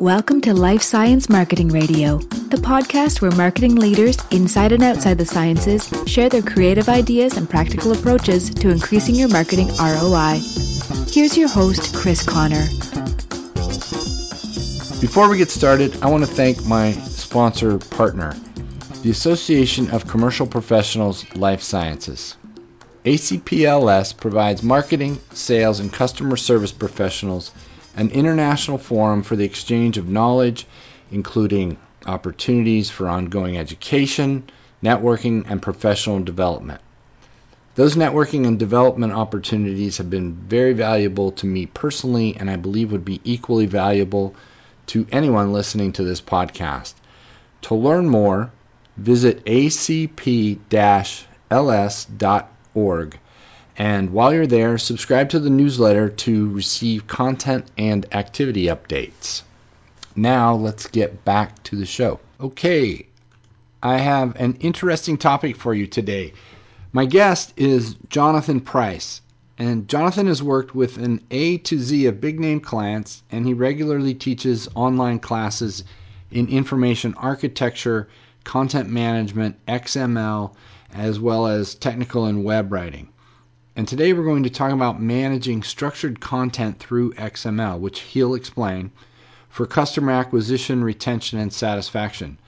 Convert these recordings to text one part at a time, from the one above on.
Welcome to Life Science Marketing Radio, the podcast where marketing leaders inside and outside the sciences share their creative ideas and practical approaches to increasing your marketing ROI. Here's your host, Chris Conner. Before we get started, I want to thank my sponsor partner, the Association of Commercial Professionals Life Sciences. ACPLS provides marketing, sales, and customer service professionals an international forum for the exchange of knowledge, including opportunities for ongoing education, networking, and professional development. Those networking and development opportunities have been very valuable to me personally, and I believe would be equally valuable to anyone listening to this podcast. To learn more, visit acp-ls.org and while you're there, subscribe to the newsletter to receive content and activity updates. Now, let's get back to the show. Okay, I have an interesting topic for you today. My guest is Jonathan Price, and Jonathan has worked with an A to Z of big name clients, and he regularly teaches online classes in information architecture, content management, XML, as well as technical and web writing. And today we're going to talk about managing structured content through XML, which he'll explain, for customer acquisition, retention, and satisfaction.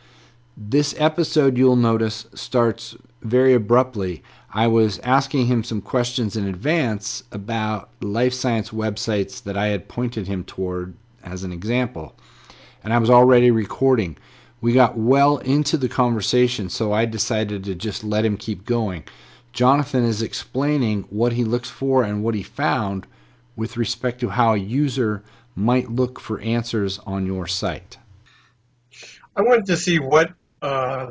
This episode, you'll notice, starts very abruptly. I was asking him some questions in advance about life science websites that I had pointed him toward as an example. And I was already recording. We got well into the conversation, so I decided to just let him keep going. Jonathan is explaining what he looks for and what he found with respect to how a user might look for answers on your site. I wanted to see what uh,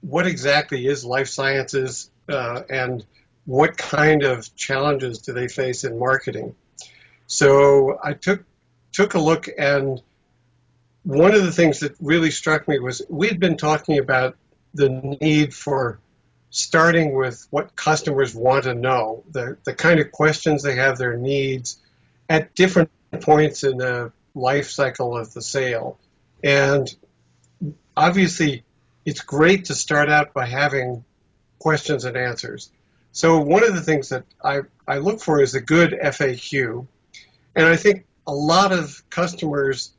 what exactly is life sciences uh, and what kind of challenges do they face in marketing. So I took took a look and one of the things that really struck me was we had been talking about the need for starting with what customers want to know, the, the kind of questions they have, their needs at different points in the life cycle of the sale. And obviously, it's great to start out by having questions and answers. So one of the things that I, I look for is a good FAQ. And I think a lot of customers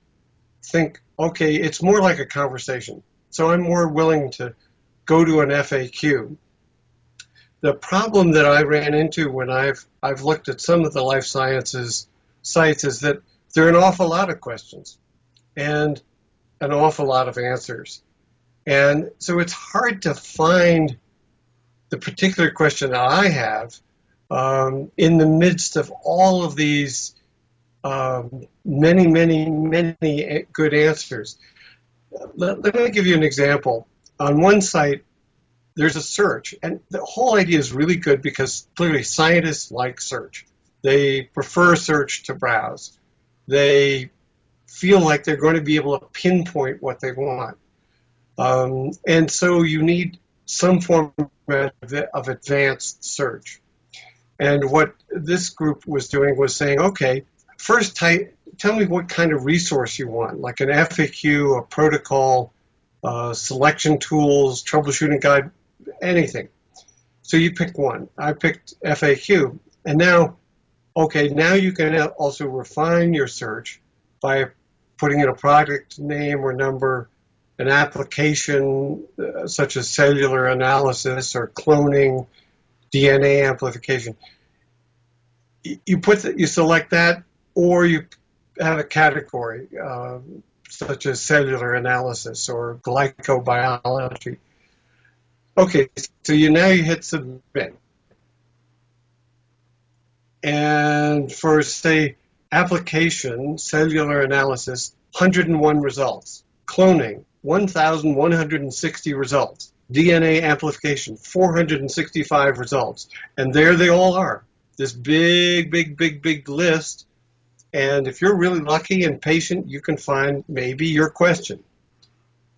think, okay, it's more like a conversation. So I'm more willing to go to an FAQ the problem that I ran into when I've I've looked at some of the life sciences sites is that there are an awful lot of questions and an awful lot of answers. And so it's hard to find the particular question that I have um, in the midst of all of these um, many, many, many good answers. Let, let me give you an example. On one site, there's a search. And the whole idea is really good because clearly scientists like search. They prefer search to browse. They feel like they're going to be able to pinpoint what they want. Um, and so you need some form of advanced search. And what this group was doing was saying, okay, first type, tell me what kind of resource you want, like an FAQ, a protocol, uh, selection tools, troubleshooting guide, anything. So you pick one. I picked FAQ. And now, okay, now you can also refine your search by putting in a product name or number, an application uh, such as cellular analysis or cloning, DNA amplification. You put the, you select that, or you have a category uh, such as cellular analysis or glycobiology. Okay, so you now you hit submit. And for say application, cellular analysis, 101 results. Cloning, 1,160 results. DNA amplification, 465 results. And there they all are. This big, big, big, big list. And if you're really lucky and patient, you can find maybe your question.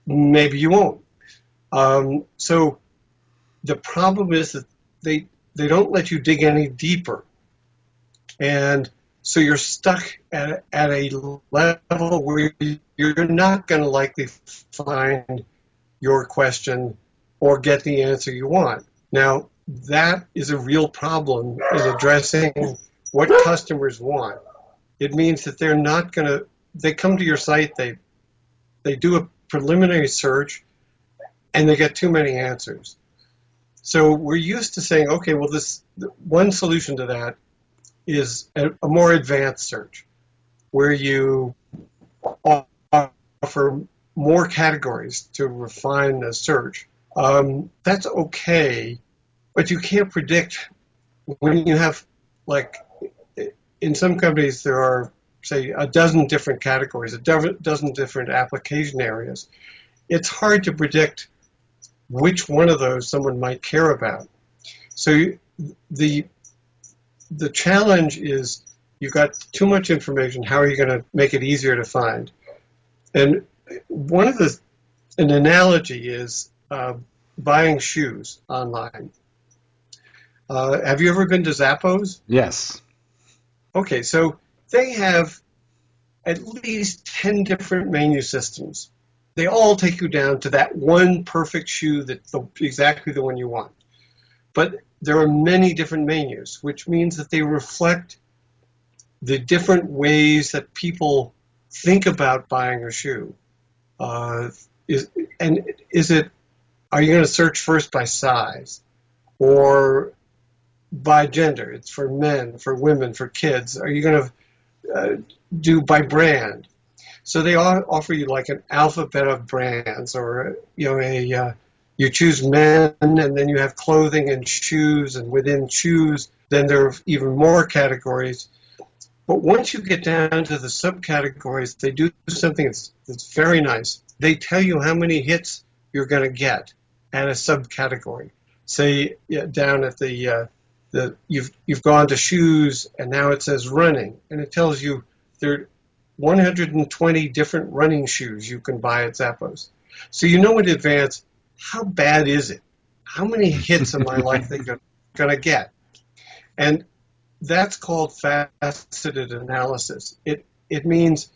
Maybe you won't. Um, so the problem is that they they don't let you dig any deeper. And So you're stuck at, at a level where you're not going to likely find your question or get the answer you want. Now, that is a real problem in addressing what customers want. It means that they're not going to, they come to your site, they, they do a preliminary search, and they get too many answers. So we're used to saying, okay, well, this one solution to that is a, a more advanced search, where you offer more categories to refine the search. Um, that's okay, but you can't predict when you have like in some companies there are say a dozen different categories, a dozen different application areas. It's hard to predict which one of those someone might care about. So the the challenge is you've got too much information. How are you going to make it easier to find? And one of the an analogy is uh, buying shoes online. Uh, have you ever been to Zappos? Yes. Okay, so they have at least 10 different menu systems. They all take you down to that one perfect shoe that's the, exactly the one you want. But there are many different menus, which means that they reflect the different ways that people think about buying a shoe. Uh, is, and is it, are you going to search first by size or by gender? It's for men, for women, for kids. Are you going to uh, do by brand? So they offer you like an alphabet of brands or, you know, a, uh, you choose men and then you have clothing and shoes and within shoes then there are even more categories. But once you get down to the subcategories they do something that's, that's very nice. They tell you how many hits you're going to get at a subcategory. Say down at the uh, the you've you've gone to shoes and now it says running and it tells you there 120 different running shoes you can buy at Zappos so you know in advance how bad is it? How many hits am I likely going to get? And that's called faceted analysis. It it means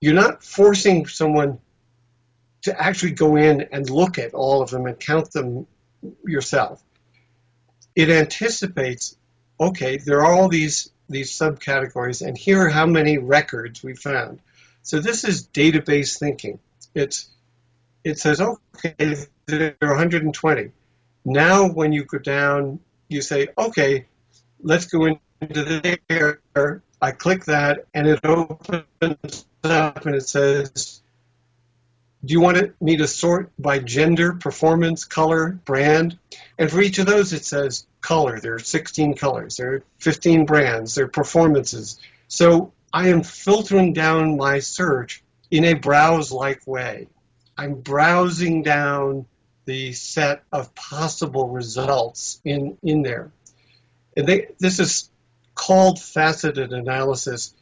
you're not forcing someone to actually go in and look at all of them and count them yourself. It anticipates, okay, there are all these these subcategories, and here are how many records we found. So this is database thinking. It's it says, okay, there are 120. Now, when you go down, you say, okay, let's go into there. I click that, and it opens up and it says, do you want me to sort by gender, performance, color, brand? And for each of those, it says color. There are 16 colors. There are 15 brands. There are performances. So I am filtering down my search in a browse-like way. I'm browsing down the set of possible results in, in there. And they, this is called faceted analysis.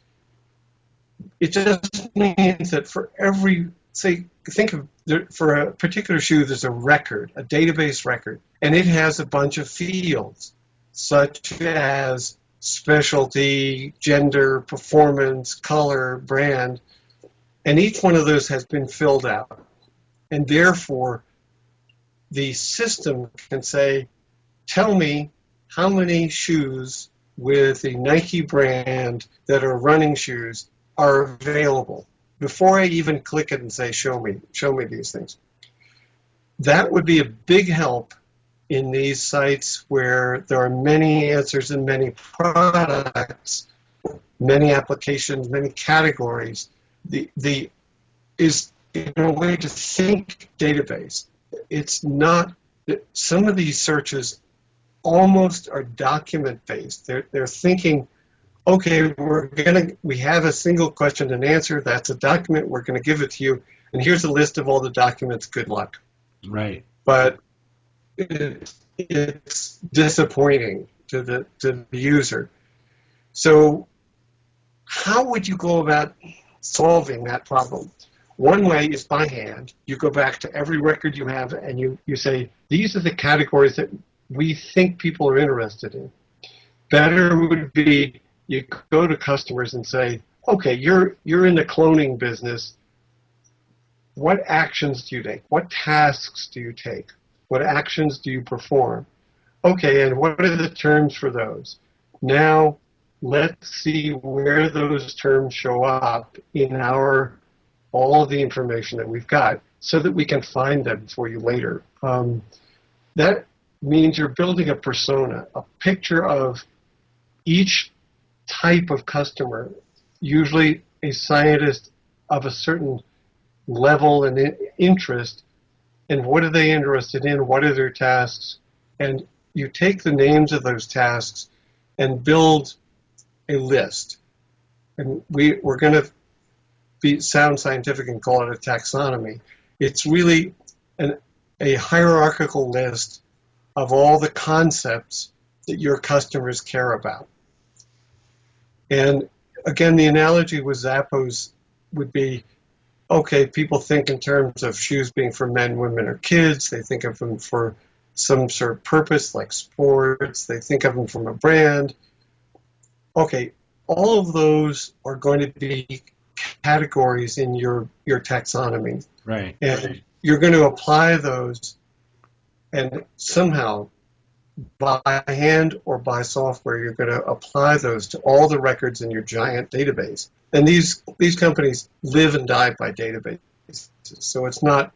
It just means that for every, say, think of, for a particular shoe, there's a record, a database record, and it has a bunch of fields, such as specialty, gender, performance, color, brand, and each one of those has been filled out. And therefore the system can say, tell me how many shoes with the Nike brand that are running shoes are available before I even click it and say, show me, show me these things. That would be a big help in these sites where there are many answers and many products, many applications, many categories. The, the is in a way to think database. It's not some of these searches almost are document based. They're they're thinking, okay, we're gonna we have a single question and answer. That's a document. We're gonna give it to you, and here's a list of all the documents. Good luck. Right. But it, it's disappointing to the to the user. So, how would you go about solving that problem? One way is by hand. You go back to every record you have and you, you say, these are the categories that we think people are interested in. Better would be you go to customers and say, okay, you're you're in the cloning business. What actions do you take? What tasks do you take? What actions do you perform? Okay, and what are the terms for those? Now, let's see where those terms show up in our all of the information that we've got so that we can find them for you later. Um, that means you're building a persona, a picture of each type of customer, usually a scientist of a certain level and interest, and what are they interested in, what are their tasks, and you take the names of those tasks and build a list. And we, we're going to be sound scientific and call it a taxonomy. It's really an, a hierarchical list of all the concepts that your customers care about. And again, the analogy with Zappos would be okay, people think in terms of shoes being for men, women, or kids. They think of them for some sort of purpose like sports. They think of them from a brand. Okay, all of those are going to be categories in your, your taxonomy. Right. And you're going to apply those and somehow by hand or by software, you're going to apply those to all the records in your giant database. And these these companies live and die by databases, so it's not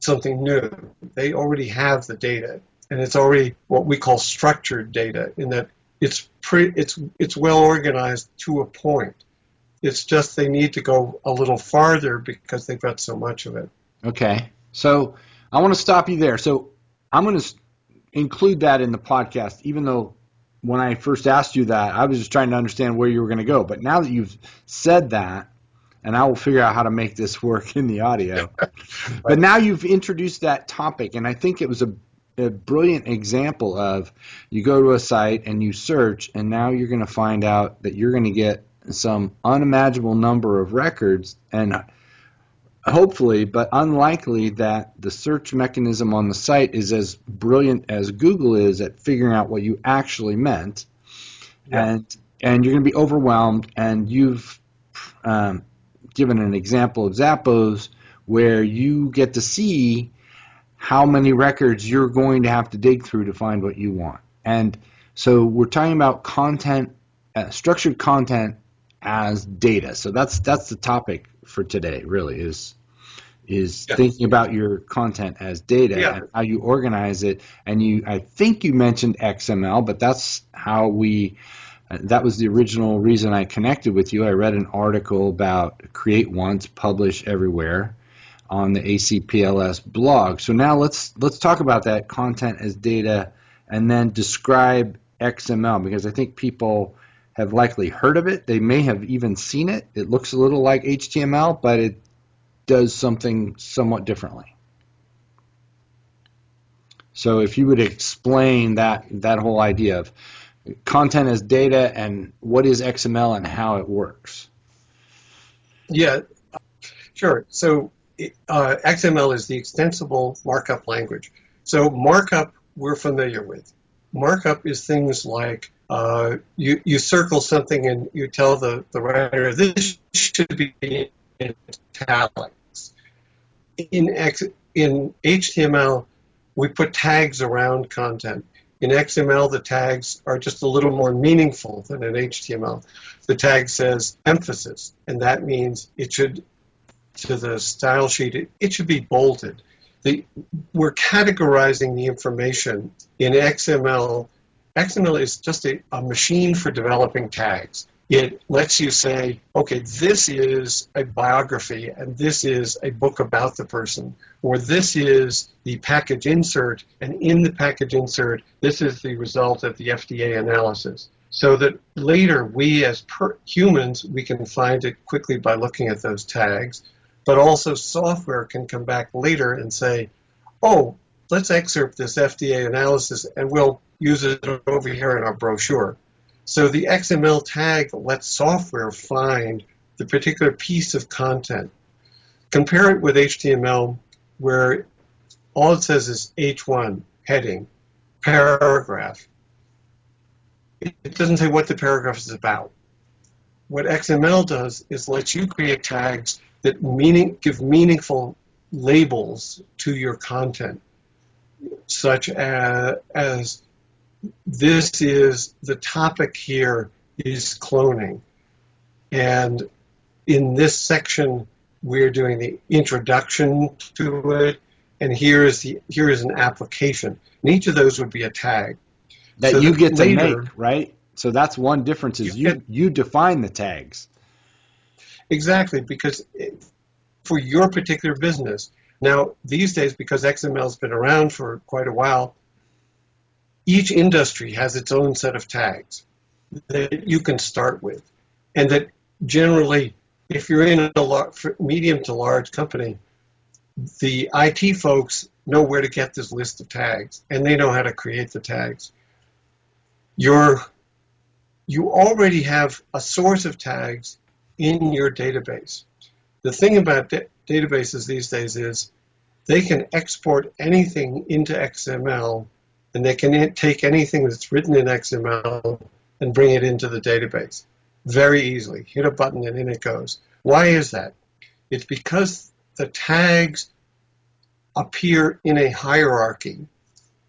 something new. They already have the data, and it's already what we call structured data, in that it's pre, it's it's well organized to a point. It's just they need to go a little farther because they've got so much of it. Okay, so I want to stop you there. So I'm going to include that in the podcast, even though when I first asked you that, I was just trying to understand where you were going to go. But now that you've said that, and I will figure out how to make this work in the audio. but now you've introduced that topic, and I think it was a, a, brilliant example of you go to a site and you search, and now you're going to find out that you're going to get some unimaginable number of records, and hopefully, but unlikely that the search mechanism on the site is as brilliant as Google is at figuring out what you actually meant, yeah. and and you're going to be overwhelmed. And you've um, given an example of Zappos where you get to see how many records you're going to have to dig through to find what you want. And so we're talking about content, uh, structured content as data. So that's that's the topic for today. Really is is thinking about your content as data yeah. and how you organize it. And you, I think you mentioned XML, but that's how we. That was the original reason I connected with you. I read an article about create once, publish everywhere on the ACPLS blog. So now let's let's talk about that content as data and then describe XML because I think people have likely heard of it. They may have even seen it. It looks a little like HTML, but it does something somewhat differently. So if you would explain that that whole idea of content as data and what is XML and how it works. Yeah, sure. So uh, XML is the extensible markup language. So markup we're familiar with. Markup is things like uh, you, you circle something and you tell the, the writer this should be in italics. in X, in HTML, we put tags around content. In XML, the tags are just a little more meaningful than in HTML. The tag says emphasis, and that means it should, to the style sheet, it, it should be bolded. The, we're categorizing the information in XML. XML is just a, a machine for developing tags it lets you say, okay, this is a biography and this is a book about the person, or this is the package insert, and in the package insert, this is the result of the FDA analysis. So that later we as per- humans, we can find it quickly by looking at those tags, but also software can come back later and say, oh, let's excerpt this FDA analysis and we'll use it over here in our brochure. So the XML tag lets software find the particular piece of content. Compare it with HTML, where all it says is H1, heading, paragraph. it doesn't say what the paragraph is about. What XML does is lets you create tags that meaning give meaningful labels to your content, such as, as this is the topic here is cloning. And in this section, we're doing the introduction to it, and here is the here is an application. And each of those would be a tag that so you get to make, right? So that's one difference is you you, get, you define the tags. Exactly, because for your particular business. Now, these days, because XML has been around for quite a while, each industry has its own set of tags that you can start with. And that generally, if you're in a medium to large company, the IT folks know where to get this list of tags and they know how to create the tags. You're, you already have a source of tags in your database. The thing about da- databases these days is they can export anything into XML and they can take anything that's written in XML and bring it into the database very easily. Hit a button and in it goes. Why is that? It's because the tags appear in a hierarchy.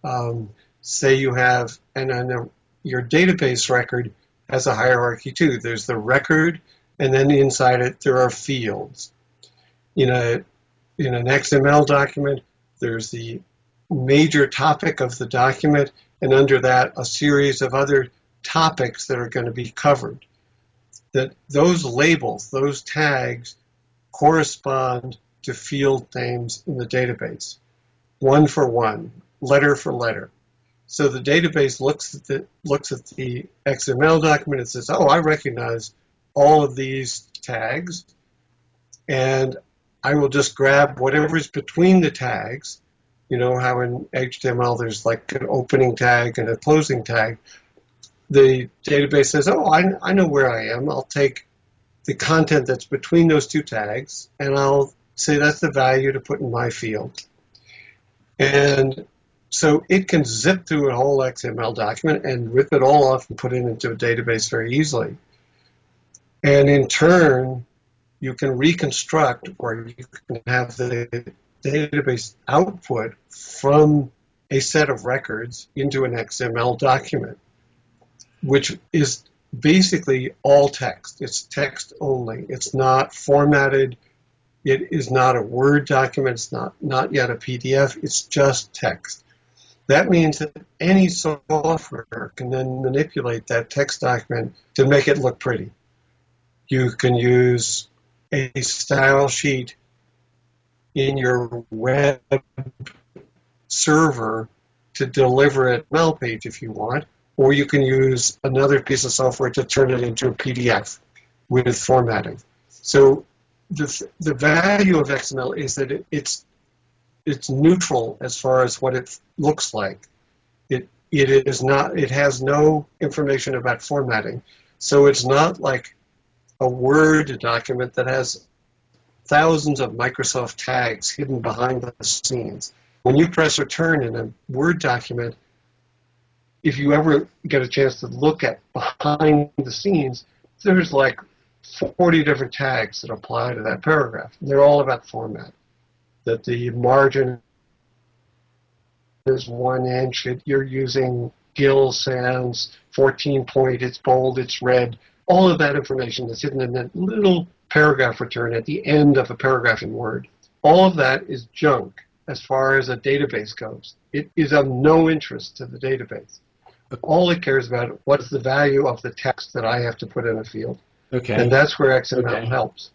Um, say you have, and then your database record has a hierarchy too. There's the record, and then inside it there are fields. In a in an XML document, there's the major topic of the document, and under that, a series of other topics that are going to be covered. That those labels, those tags, correspond to field names in the database, one for one, letter for letter. So the database looks at the looks at the XML document and says, "Oh, I recognize all of these tags, and I will just grab whatever is between the tags you know how in HTML there's like an opening tag and a closing tag. The database says, oh, I, I know where I am. I'll take the content that's between those two tags and I'll say that's the value to put in my field. And so it can zip through a whole XML document and rip it all off and put it into a database very easily. And in turn, you can reconstruct or you can have the database output from a set of records into an XML document, which is basically all text. It's text only. It's not formatted. It is not a Word document. It's not, not yet a PDF. It's just text. That means that any software can then manipulate that text document to make it look pretty. You can use a style sheet in your web server to deliver a mail page if you want, or you can use another piece of software to turn it into a PDF with formatting. So the, the value of XML is that it, it's it's neutral as far as what it looks like. It it is not it has no information about formatting. So it's not like a Word document that has thousands of Microsoft tags hidden behind the scenes. When you press return in a Word document, if you ever get a chance to look at behind the scenes, there's like 40 different tags that apply to that paragraph. They're all about format. That the margin is one inch, you're using Gill Sans 14 point, it's bold, it's red. All of that information is hidden in that little paragraph return at the end of a paragraph in Word. All of that is junk as far as a database goes. It is of no interest to the database. All it cares about is what's the value of the text that I have to put in a field. Okay. And that's where XML okay. helps.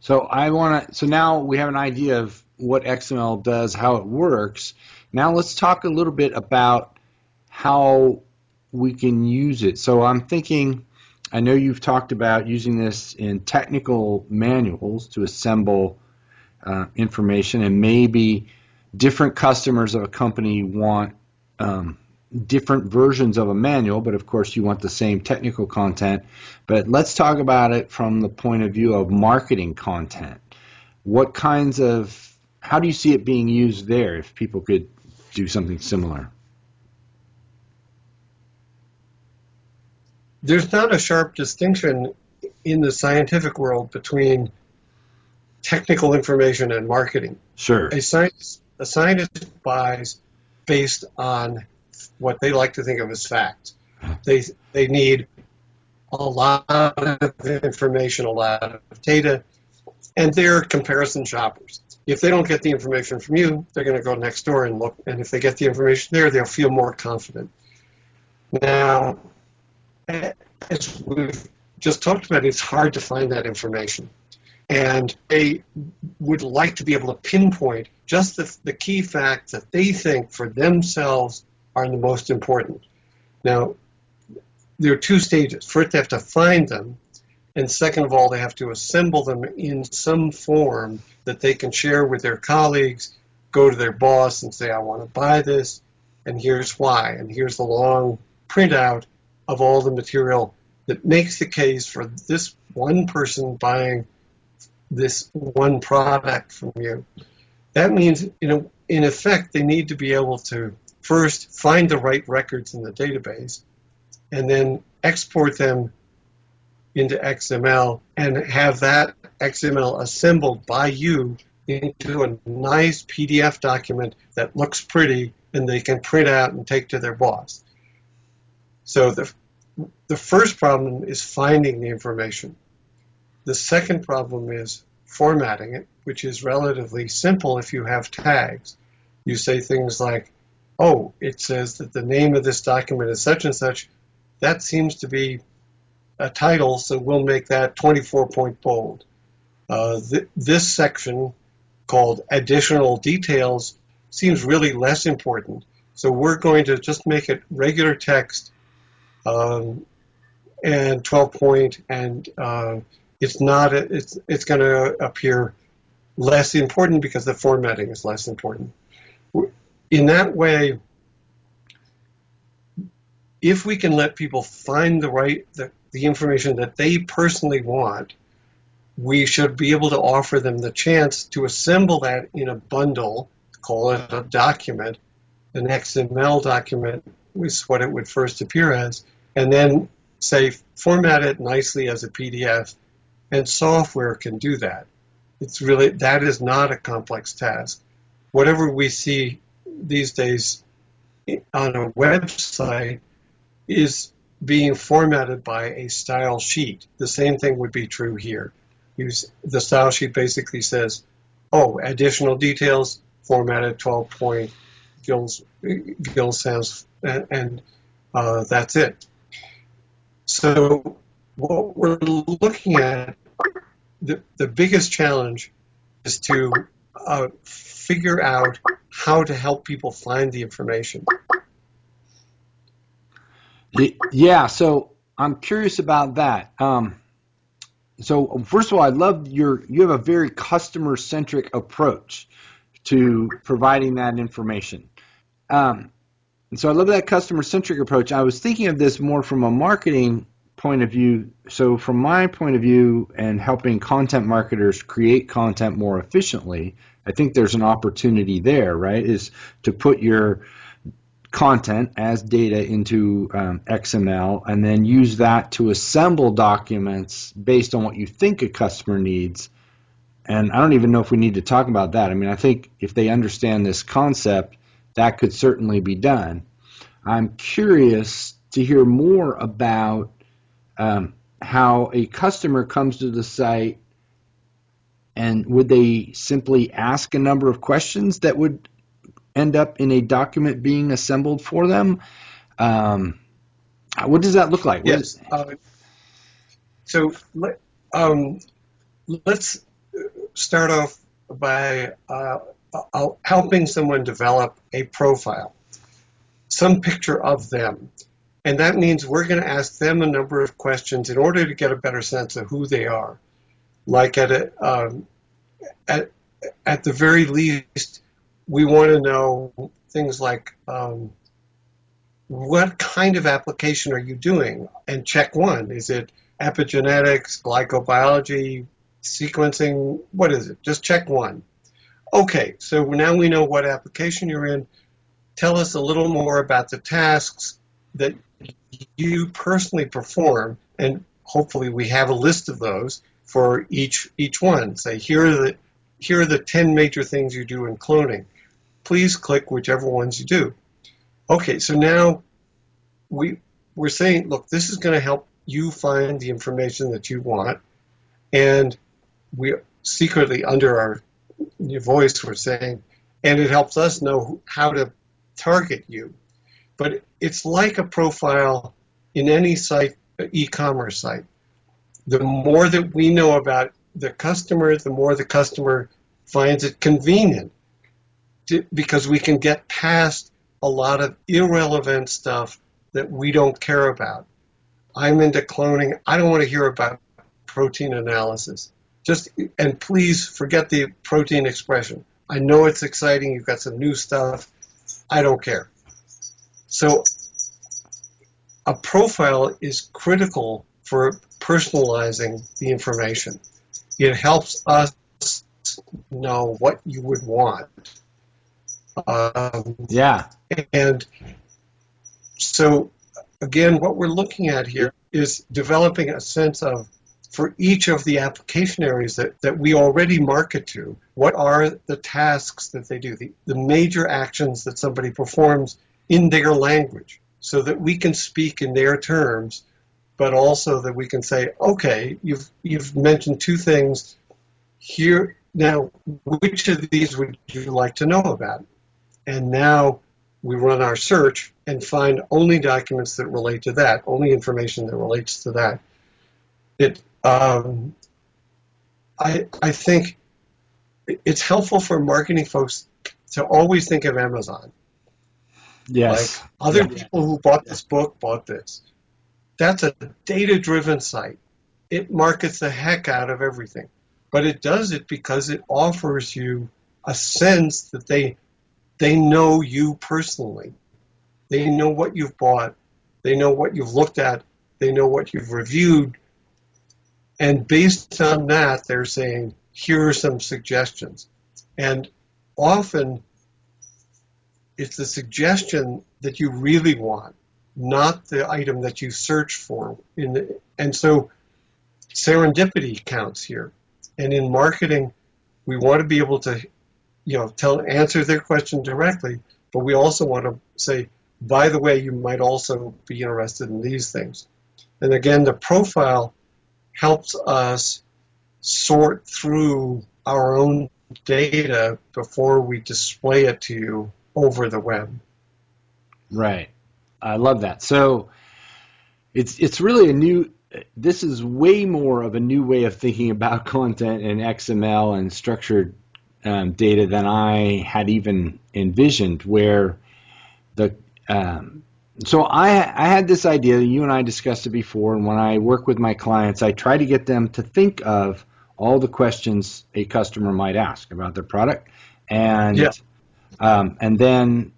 So I want to. So now we have an idea of what XML does, how it works. Now let's talk a little bit about how we can use it. So I'm thinking I know you've talked about using this in technical manuals to assemble uh, information, and maybe different customers of a company want um, different versions of a manual, but of course you want the same technical content. But let's talk about it from the point of view of marketing content. What kinds of, how do you see it being used there if people could do something similar? There's not a sharp distinction in the scientific world between technical information and marketing. Sure. A scientist, a scientist buys based on what they like to think of as facts. They they need a lot of information, a lot of data, and they're comparison shoppers. If they don't get the information from you, they're going to go next door and look. And if they get the information there, they'll feel more confident. Now, as we've just talked about, it's hard to find that information. And they would like to be able to pinpoint just the, the key facts that they think for themselves are the most important. Now, there are two stages. First, they have to find them, and second of all, they have to assemble them in some form that they can share with their colleagues, go to their boss and say, I want to buy this, and here's why, and here's the long printout of all the material that makes the case for this one person buying this one product from you. That means, you know, in effect, they need to be able to first find the right records in the database and then export them into XML and have that XML assembled by you into a nice PDF document that looks pretty and they can print out and take to their boss. So the, the first problem is finding the information. The second problem is formatting it, which is relatively simple if you have tags. You say things like, oh, it says that the name of this document is such and such. That seems to be a title, so we'll make that 24 point bold. Uh, th- this section called additional details seems really less important. So we're going to just make it regular text um, and 12 point, and uh, it's not it's it's going to appear less important because the formatting is less important. In that way, if we can let people find the right the, the information that they personally want, we should be able to offer them the chance to assemble that in a bundle, call it a document, an XML document is what it would first appear as, and then say format it nicely as a PDF, and software can do that. It's really that is not a complex task. Whatever we see these days on a website is being formatted by a style sheet. The same thing would be true here. The style sheet basically says, oh, additional details formatted 12 point Gills Gill Sans and, and uh, that's it. So what we're looking at, the, the biggest challenge is to uh, figure out how to help people find the information. Yeah, so I'm curious about that. Um, so first of all, I love your you have a very customer centric approach to providing that information. Um, and so I love that customer centric approach. I was thinking of this more from a marketing point of view. So, from my point of view, and helping content marketers create content more efficiently, I think there's an opportunity there, right? Is to put your content as data into um, XML and then use that to assemble documents based on what you think a customer needs. And I don't even know if we need to talk about that. I mean, I think if they understand this concept, that could certainly be done. I'm curious to hear more about um, how a customer comes to the site and would they simply ask a number of questions that would end up in a document being assembled for them? Um, what does that look like? Yes. Uh, so um, let's start off by uh, uh, helping someone develop a profile, some picture of them. And that means we're going to ask them a number of questions in order to get a better sense of who they are. Like at a, um, at at the very least, we want to know things like um, what kind of application are you doing? And check one: is it epigenetics, glycobiology, sequencing? What is it? Just check one. Okay, so now we know what application you're in. Tell us a little more about the tasks that you personally perform, and hopefully we have a list of those for each each one. Say here are the here are the ten major things you do in cloning. Please click whichever ones you do. Okay, so now we we're saying, look, this is going to help you find the information that you want, and we secretly under our voice we're saying, and it helps us know how to target you. But it's like a profile in any site, uh, e-commerce site. The more that we know about the customer, the more the customer finds it convenient to, because we can get past a lot of irrelevant stuff that we don't care about. I'm into cloning. I don't want to hear about protein analysis. Just and please forget the protein expression. I know it's exciting. You've got some new stuff. I don't care. So a profile is critical for personalizing the information. It helps us know what you would want. Um, yeah. And so, again, what we're looking at here is developing a sense of, for each of the application areas that, that we already market to, what are the tasks that they do, the, the major actions that somebody performs in their language, so that we can speak in their terms, but also that we can say, okay, you've, you've mentioned two things here. Now, which of these would you like to know about? And now we run our search and find only documents that relate to that, only information that relates to that. It, um, I, I think it's helpful for marketing folks to always think of Amazon. Yes. Like other yeah. people who bought this book bought this. That's a data driven site. It markets the heck out of everything. But it does it because it offers you a sense that they they know you personally. They know what you've bought. They know what you've looked at. They know what you've reviewed. And based on that, they're saying, here are some suggestions. And often it's the suggestion that you really want, not the item that you search for. The, and so serendipity counts here. And in marketing, we want to be able to you know, tell answer their question directly, but we also want to say, by the way, you might also be interested in these things. And again, the profile helps us sort through our own data before we display it to you over the web. Right. I love that. So it's it's really a new this is way more of a new way of thinking about content and XML and structured um, data than I had even envisioned. Where the um, so I I had this idea. You and I discussed it before, and when I work with my clients, I try to get them to think of all the questions a customer might ask about their product, and yeah. um, and then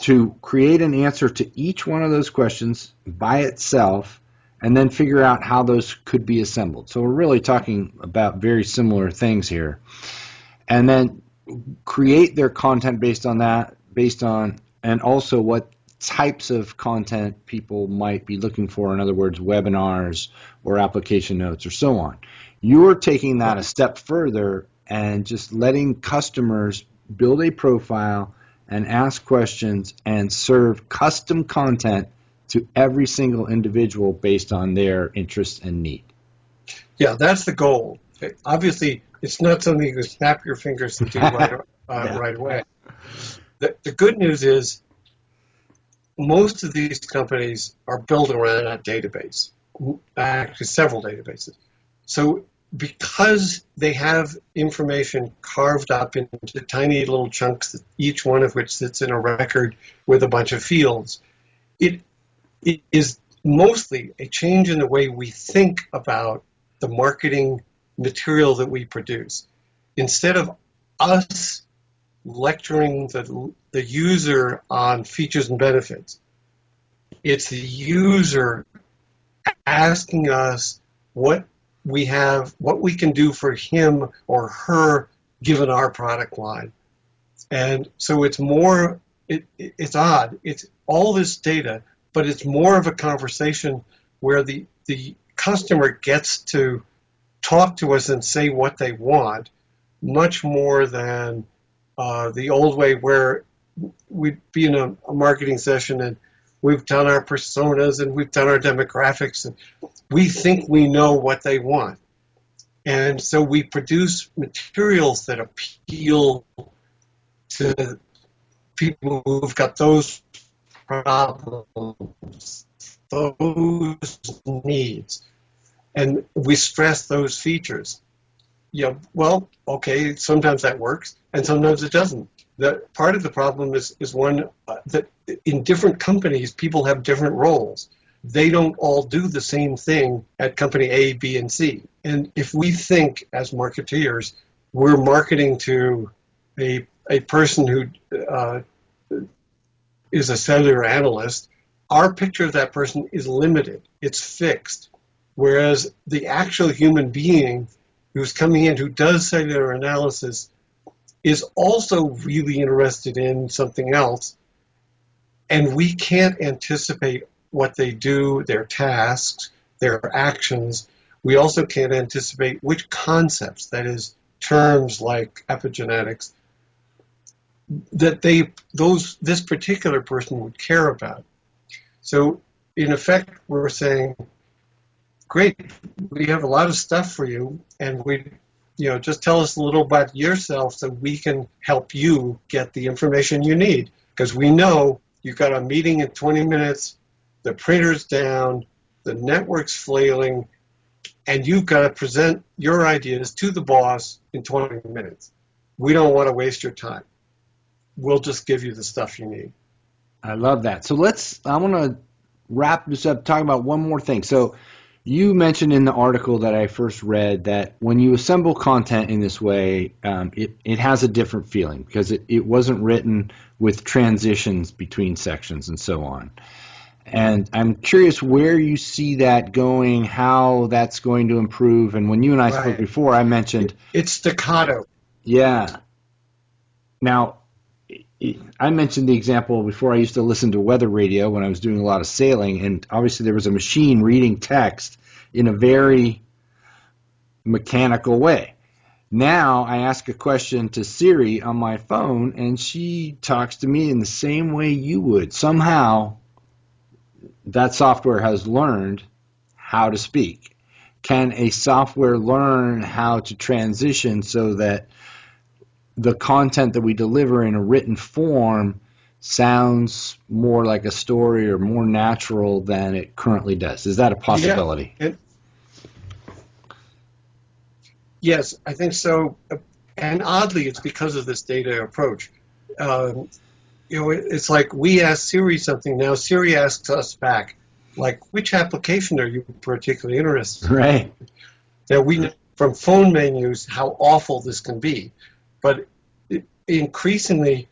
to create an answer to each one of those questions by itself and then figure out how those could be assembled. So we're really talking about very similar things here and then create their content based on that, based on, and also what types of content people might be looking for. In other words, webinars or application notes or so on. You're taking that a step further and just letting customers build a profile and ask questions and serve custom content to every single individual based on their interest and need. Yeah, that's the goal. Obviously, it's not something you can snap your fingers and do right, uh, yeah. right away. The, the good news is most of these companies are built around a database, actually several databases. So because they have information carved up into tiny little chunks, each one of which sits in a record with a bunch of fields, it, it is mostly a change in the way we think about the marketing material that we produce. Instead of us lecturing the, the user on features and benefits, it's the user asking us what we have, what we can do for him or her given our product line. And so it's more, it, it's odd. It's all this data but it's more of a conversation where the the customer gets to talk to us and say what they want, much more than uh, the old way where we'd be in a, a marketing session and we've done our personas and we've done our demographics and we think we know what they want. And so we produce materials that appeal to people who've got those problems, those needs. And we stress those features. Yeah, well, okay, sometimes that works and sometimes it doesn't. The part of the problem is, is one uh, that in different companies, people have different roles they don't all do the same thing at company A, B, and C. And if we think as marketeers, we're marketing to a, a person who uh, is a cellular analyst, our picture of that person is limited, it's fixed. Whereas the actual human being who's coming in who does cellular analysis is also really interested in something else. And we can't anticipate what they do, their tasks, their actions. We also can't anticipate which concepts, that is, terms like epigenetics, that they those this particular person would care about. So in effect, we're saying, great, we have a lot of stuff for you, and we, you know, just tell us a little about yourself so we can help you get the information you need. Because we know you've got a meeting in 20 minutes, the printer's down, the network's flailing, and you've got to present your ideas to the boss in 20 minutes. We don't want to waste your time. We'll just give you the stuff you need. I love that. So let's, I want to wrap this up talking about one more thing. So you mentioned in the article that I first read that when you assemble content in this way, um, it, it has a different feeling because it, it wasn't written with transitions between sections and so on. And I'm curious where you see that going, how that's going to improve. And when you and I right. spoke before, I mentioned it's staccato. Yeah. Now, I mentioned the example before. I used to listen to weather radio when I was doing a lot of sailing, and obviously there was a machine reading text in a very mechanical way. Now I ask a question to Siri on my phone, and she talks to me in the same way you would. Somehow, that software has learned how to speak. Can a software learn how to transition so that the content that we deliver in a written form sounds more like a story or more natural than it currently does? Is that a possibility? Yeah, it, yes, I think so. And oddly, it's because of this data approach. Um, you know, it's like we ask Siri something now. Siri asks us back, like, which application are you particularly interested in? Right. Now we know from phone menus how awful this can be, but increasingly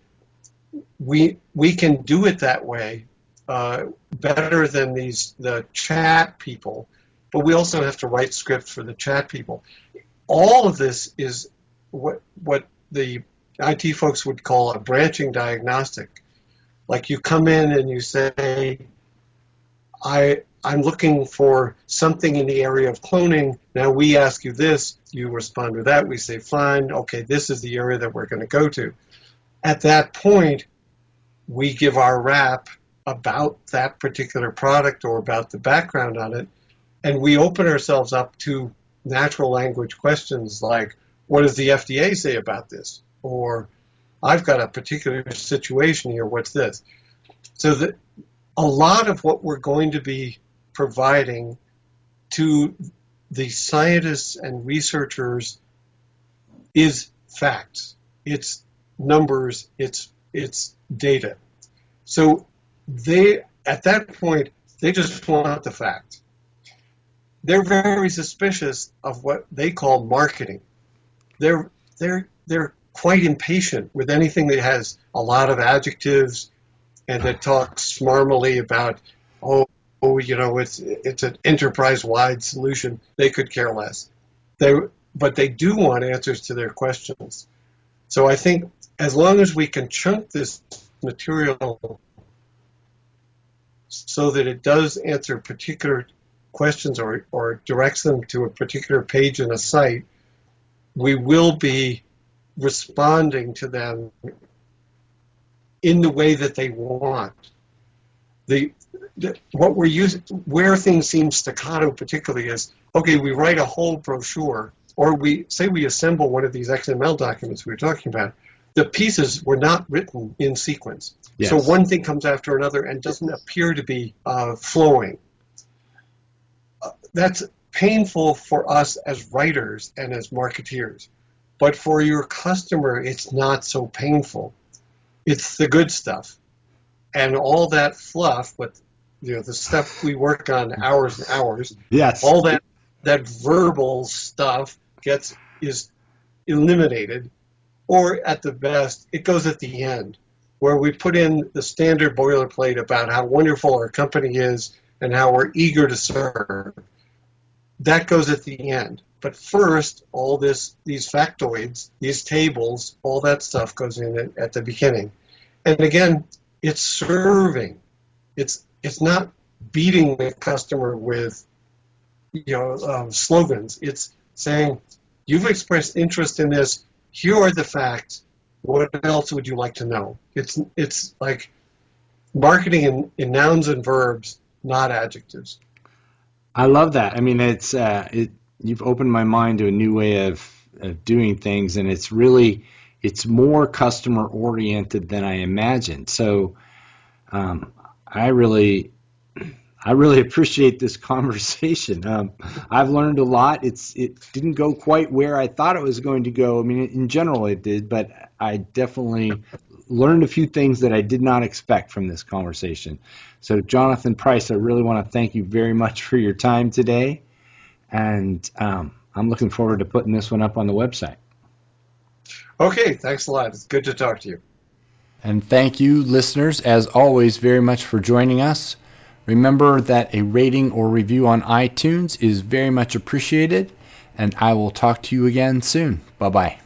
we we can do it that way uh, better than these the chat people, but we also have to write scripts for the chat people. All of this is what what the IT folks would call a branching diagnostic. Like you come in and you say, I, I'm looking for something in the area of cloning. Now we ask you this, you respond to that. We say, fine, okay, this is the area that we're going to go to. At that point, we give our rap about that particular product or about the background on it, and we open ourselves up to natural language questions like, what does the FDA say about this? or I've got a particular situation here, what's this? So that a lot of what we're going to be providing to the scientists and researchers is facts. It's numbers, it's it's data. So they at that point they just want the facts. They're very suspicious of what they call marketing. They're they're they're quite impatient with anything that has a lot of adjectives and that talks smarmily about, oh, oh, you know, it's it's an enterprise-wide solution. They could care less. They, but they do want answers to their questions. So I think as long as we can chunk this material so that it does answer particular questions or, or directs them to a particular page in a site, we will be responding to them in the way that they want. The, the, what we're using, where things seem staccato particularly is, okay, we write a whole brochure, or we say we assemble one of these XML documents we were talking about. The pieces were not written in sequence. Yes. So one thing comes after another and doesn't appear to be uh, flowing. Uh, that's painful for us as writers and as marketeers. But for your customer, it's not so painful. It's the good stuff. And all that fluff, with you know, the stuff we work on hours and hours, Yes. all that that verbal stuff gets is eliminated, or at the best, it goes at the end, where we put in the standard boilerplate about how wonderful our company is and how we're eager to serve. That goes at the end. But first, all this, these factoids, these tables, all that stuff goes in at, at the beginning. And again, it's serving. It's it's not beating the customer with you know um, slogans. It's saying you've expressed interest in this. Here are the facts. What else would you like to know? It's it's like marketing in, in nouns and verbs, not adjectives. I love that. I mean, it's uh, it. You've opened my mind to a new way of, of doing things, and it's really it's more customer oriented than I imagined. So, um, I really I really appreciate this conversation. Um, I've learned a lot. It's it didn't go quite where I thought it was going to go. I mean, in general it did, but I definitely learned a few things that I did not expect from this conversation. So, Jonathan Price, I really want to thank you very much for your time today, and um, I'm looking forward to putting this one up on the website. Okay, thanks a lot. It's good to talk to you. And thank you, listeners, as always, very much for joining us. Remember that a rating or review on iTunes is very much appreciated, and I will talk to you again soon. Bye bye.